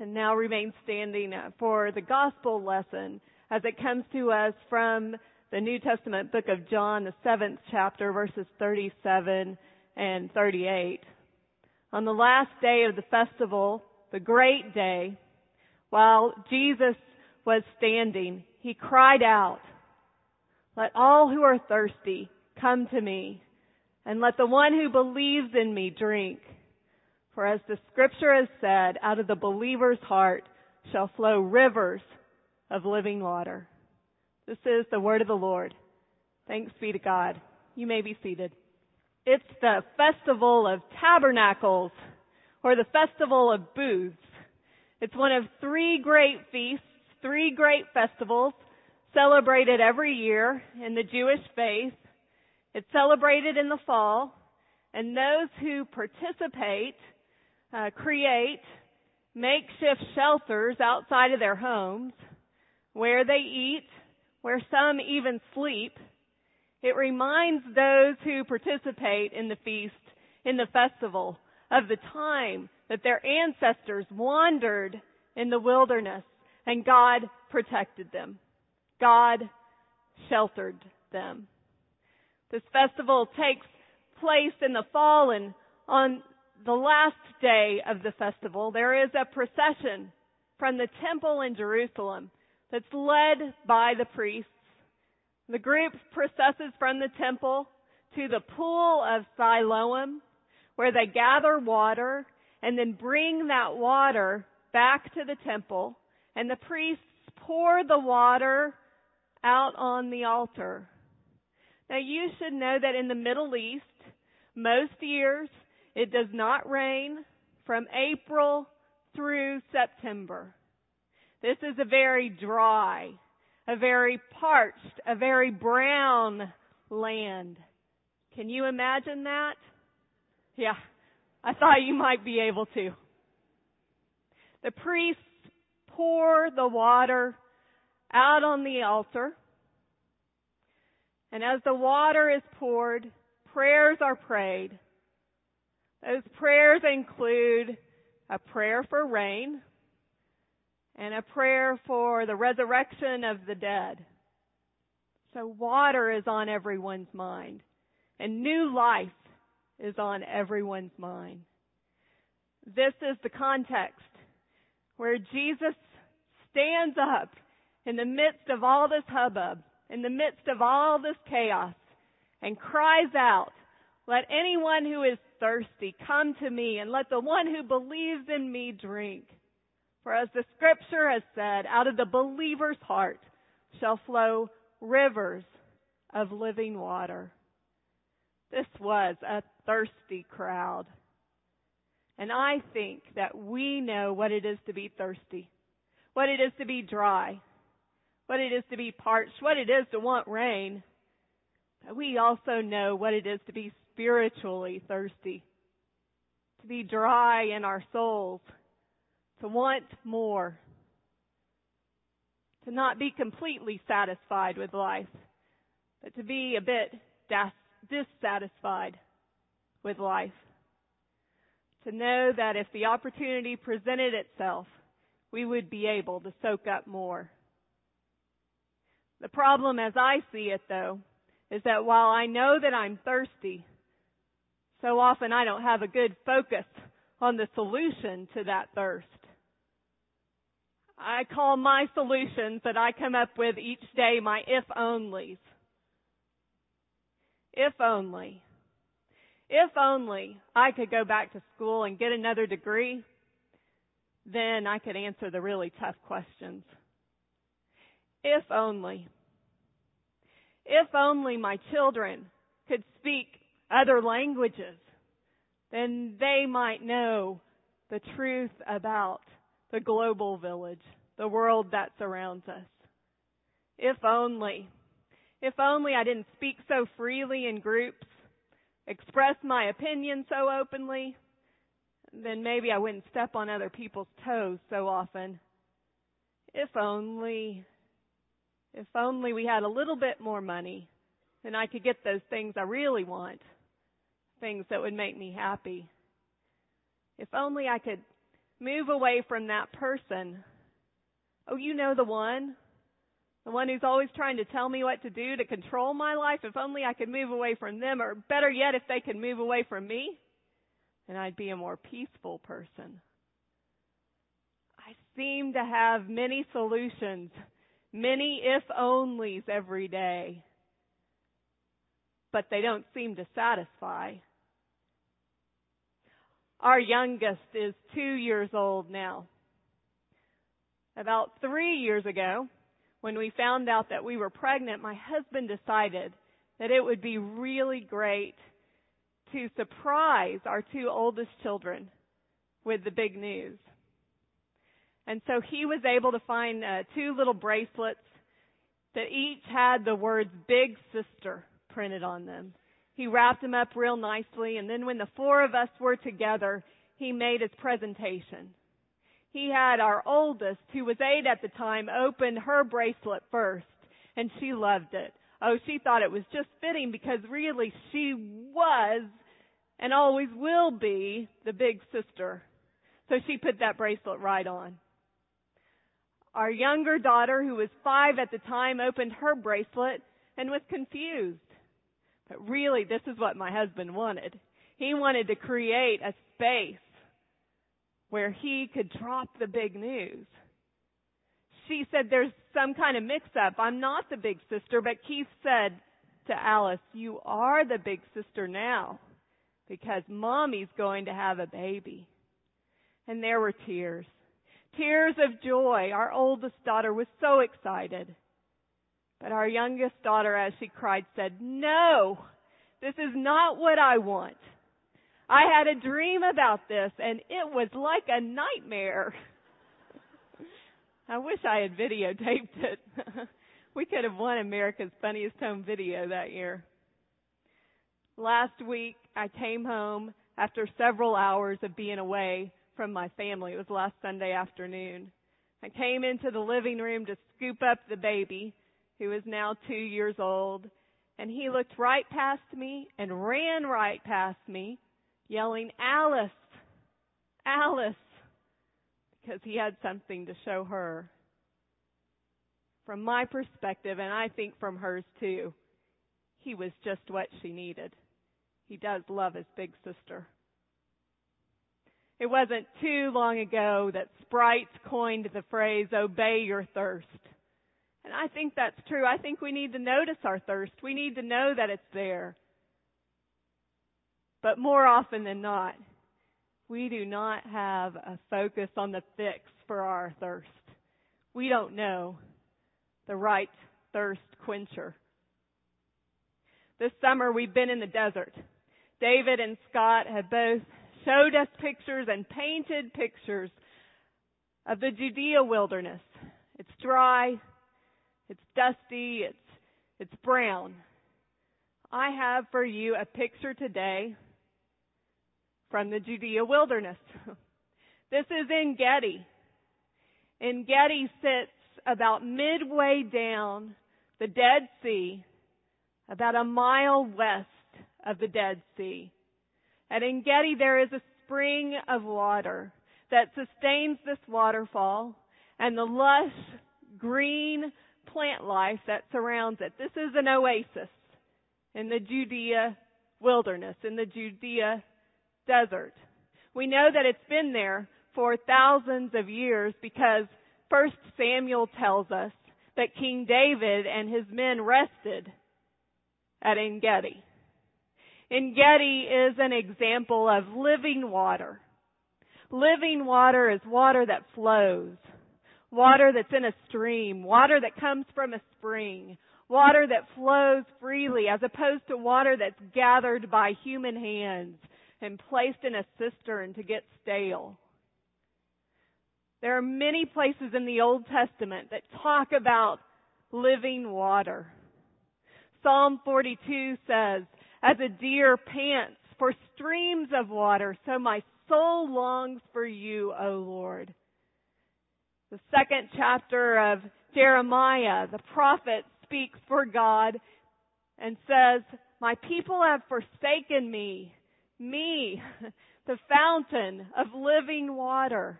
and now remain standing for the gospel lesson as it comes to us from the New Testament book of John, the seventh chapter, verses 37 and 38. On the last day of the festival, the great day, while Jesus was standing, he cried out, Let all who are thirsty come to me, and let the one who believes in me drink. For as the scripture has said, out of the believer's heart shall flow rivers of living water. This is the word of the Lord. Thanks be to God. You may be seated. It's the Festival of Tabernacles, or the Festival of Booths. It's one of three great feasts, three great festivals celebrated every year in the Jewish faith. It's celebrated in the fall, and those who participate uh, create makeshift shelters outside of their homes where they eat, where some even sleep. It reminds those who participate in the feast, in the festival, of the time that their ancestors wandered in the wilderness and God protected them. God sheltered them. This festival takes place in the fall and on the last day of the festival there is a procession from the temple in Jerusalem that's led by the priests. The group processes from the temple to the pool of Siloam where they gather water and then bring that water back to the temple and the priests pour the water out on the altar. Now you should know that in the Middle East, most years it does not rain from April through September. This is a very dry, a very parched, a very brown land. Can you imagine that? Yeah, I thought you might be able to. The priests pour the water out on the altar. And as the water is poured, prayers are prayed. Those prayers include a prayer for rain and a prayer for the resurrection of the dead. So water is on everyone's mind and new life is on everyone's mind. This is the context where Jesus stands up in the midst of all this hubbub, in the midst of all this chaos, and cries out, let anyone who is thirsty come to me, and let the one who believes in me drink. For as the scripture has said, out of the believer's heart shall flow rivers of living water. This was a thirsty crowd. And I think that we know what it is to be thirsty, what it is to be dry, what it is to be parched, what it is to want rain. We also know what it is to be spiritually thirsty, to be dry in our souls, to want more, to not be completely satisfied with life, but to be a bit dissatisfied with life. To know that if the opportunity presented itself, we would be able to soak up more. The problem as I see it though, is that while I know that I'm thirsty, so often I don't have a good focus on the solution to that thirst. I call my solutions that I come up with each day my if onlys. If only. If only I could go back to school and get another degree, then I could answer the really tough questions. If only. If only my children could speak other languages, then they might know the truth about the global village, the world that surrounds us. If only. If only I didn't speak so freely in groups, express my opinion so openly, then maybe I wouldn't step on other people's toes so often. If only, if only we had a little bit more money, then I could get those things I really want, things that would make me happy. If only I could move away from that person. Oh, you know the one? The one who's always trying to tell me what to do to control my life. If only I could move away from them, or better yet, if they could move away from me, then I'd be a more peaceful person. I seem to have many solutions, many if onlys every day, but they don't seem to satisfy. Our youngest is two years old now. About three years ago, when we found out that we were pregnant, my husband decided that it would be really great to surprise our two oldest children with the big news. And so he was able to find uh, two little bracelets that each had the words Big Sister printed on them. He wrapped them up real nicely, and then when the four of us were together, he made his presentation. He had our oldest, who was eight at the time, open her bracelet first, and she loved it. Oh, she thought it was just fitting because really she was and always will be the big sister. So she put that bracelet right on. Our younger daughter, who was five at the time, opened her bracelet and was confused. But really, this is what my husband wanted. He wanted to create a space where he could drop the big news. She said there's some kind of mix up. I'm not the big sister, but Keith said to Alice, you are the big sister now because mommy's going to have a baby. And there were tears. Tears of joy. Our oldest daughter was so excited. But our youngest daughter, as she cried, said, No, this is not what I want. I had a dream about this and it was like a nightmare. I wish I had videotaped it. we could have won America's Funniest Home Video that year. Last week, I came home after several hours of being away from my family. It was last Sunday afternoon. I came into the living room to scoop up the baby who is now two years old, and he looked right past me and ran right past me, yelling, Alice, Alice, because he had something to show her. From my perspective, and I think from hers too, he was just what she needed. He does love his big sister. It wasn't too long ago that Sprites coined the phrase, obey your thirst. And I think that's true. I think we need to notice our thirst. We need to know that it's there. But more often than not, we do not have a focus on the fix for our thirst. We don't know the right thirst quencher. This summer we've been in the desert. David and Scott have both showed us pictures and painted pictures of the Judea wilderness. It's dry, it's dusty. It's, it's brown. I have for you a picture today from the Judea wilderness. this is En Gedi. En Gedi sits about midway down the Dead Sea, about a mile west of the Dead Sea. At En Gedi there is a spring of water that sustains this waterfall and the lush green plant life that surrounds it. This is an oasis in the Judea wilderness, in the Judea desert. We know that it's been there for thousands of years because First Samuel tells us that King David and his men rested at Engedi. Engedi is an example of living water. Living water is water that flows water that's in a stream, water that comes from a spring, water that flows freely as opposed to water that's gathered by human hands and placed in a cistern to get stale. There are many places in the Old Testament that talk about living water. Psalm 42 says, as a deer pants for streams of water, so my soul longs for you, O Lord. The second chapter of Jeremiah, the prophet speaks for God and says, My people have forsaken me, me, the fountain of living water.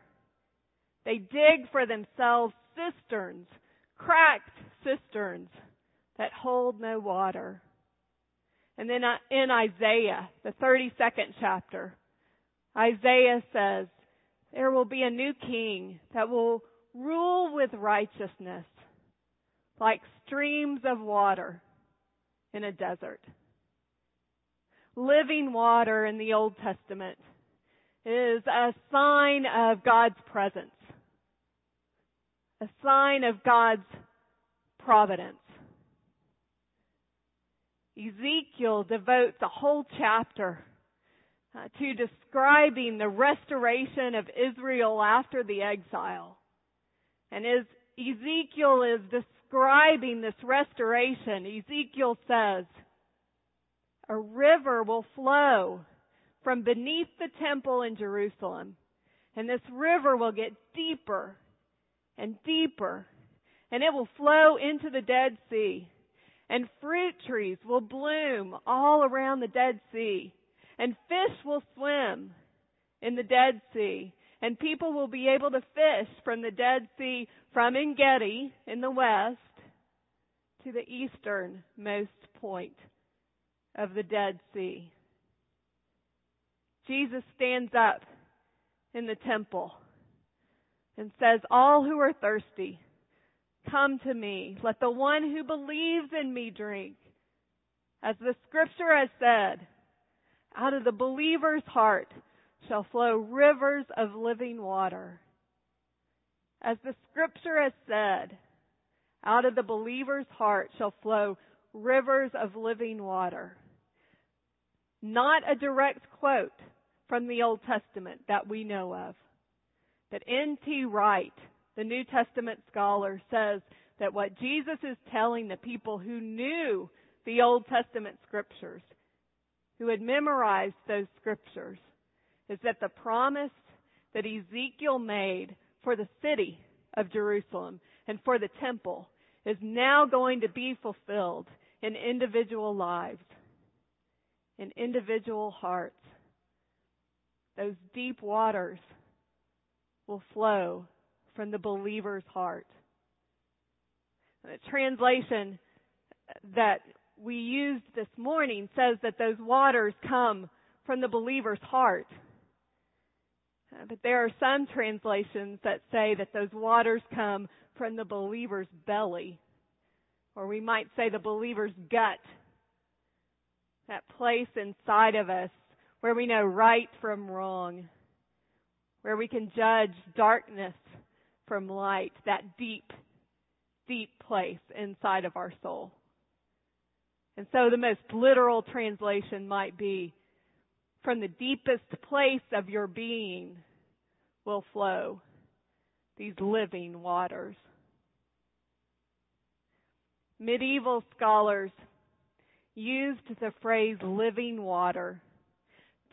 They dig for themselves cisterns, cracked cisterns that hold no water. And then in Isaiah, the 32nd chapter, Isaiah says, there will be a new king that will rule with righteousness like streams of water in a desert. Living water in the Old Testament is a sign of God's presence, a sign of God's providence. Ezekiel devotes a whole chapter uh, to describing the restoration of Israel after the exile. And as Ezekiel is describing this restoration, Ezekiel says, a river will flow from beneath the temple in Jerusalem. And this river will get deeper and deeper. And it will flow into the Dead Sea. And fruit trees will bloom all around the Dead Sea. And fish will swim in the Dead Sea. And people will be able to fish from the Dead Sea from Engedi in the west to the easternmost point of the Dead Sea. Jesus stands up in the temple and says, All who are thirsty, come to me. Let the one who believes in me drink. As the scripture has said, out of the believer's heart shall flow rivers of living water. As the scripture has said, out of the believer's heart shall flow rivers of living water. Not a direct quote from the Old Testament that we know of. But N.T. Wright, the New Testament scholar, says that what Jesus is telling the people who knew the Old Testament scriptures who had memorized those scriptures is that the promise that Ezekiel made for the city of Jerusalem and for the temple is now going to be fulfilled in individual lives, in individual hearts. Those deep waters will flow from the believer's heart. The translation that we used this morning says that those waters come from the believer's heart. Uh, but there are some translations that say that those waters come from the believer's belly. Or we might say the believer's gut. That place inside of us where we know right from wrong. Where we can judge darkness from light. That deep, deep place inside of our soul. And so the most literal translation might be, from the deepest place of your being will flow these living waters. Medieval scholars used the phrase living water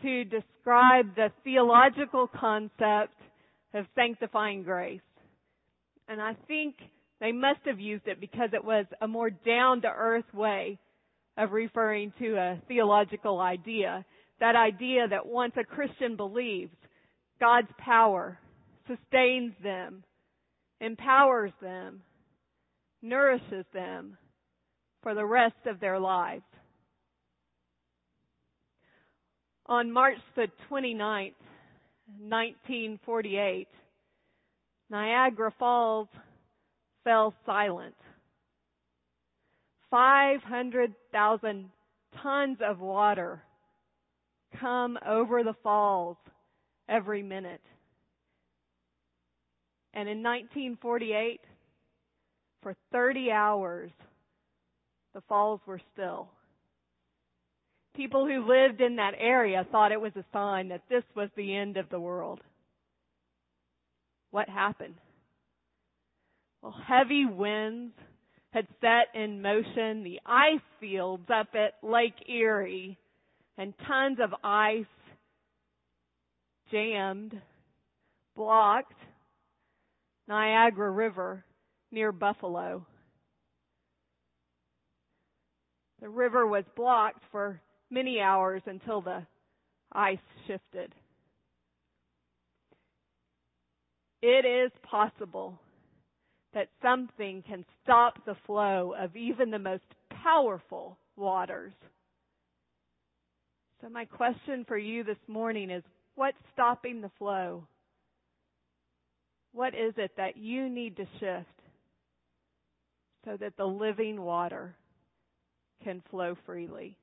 to describe the theological concept of sanctifying grace. And I think they must have used it because it was a more down to earth way of referring to a theological idea. That idea that once a Christian believes, God's power sustains them, empowers them, nourishes them for the rest of their lives. On March the 29th, 1948, Niagara Falls fell silent 500,000 tons of water come over the falls every minute. And in 1948, for 30 hours, the falls were still. People who lived in that area thought it was a sign that this was the end of the world. What happened? Well, heavy winds had set in motion the ice fields up at Lake Erie and tons of ice jammed, blocked Niagara River near Buffalo. The river was blocked for many hours until the ice shifted. It is possible that something can stop the flow of even the most powerful waters. So my question for you this morning is, what's stopping the flow? What is it that you need to shift so that the living water can flow freely?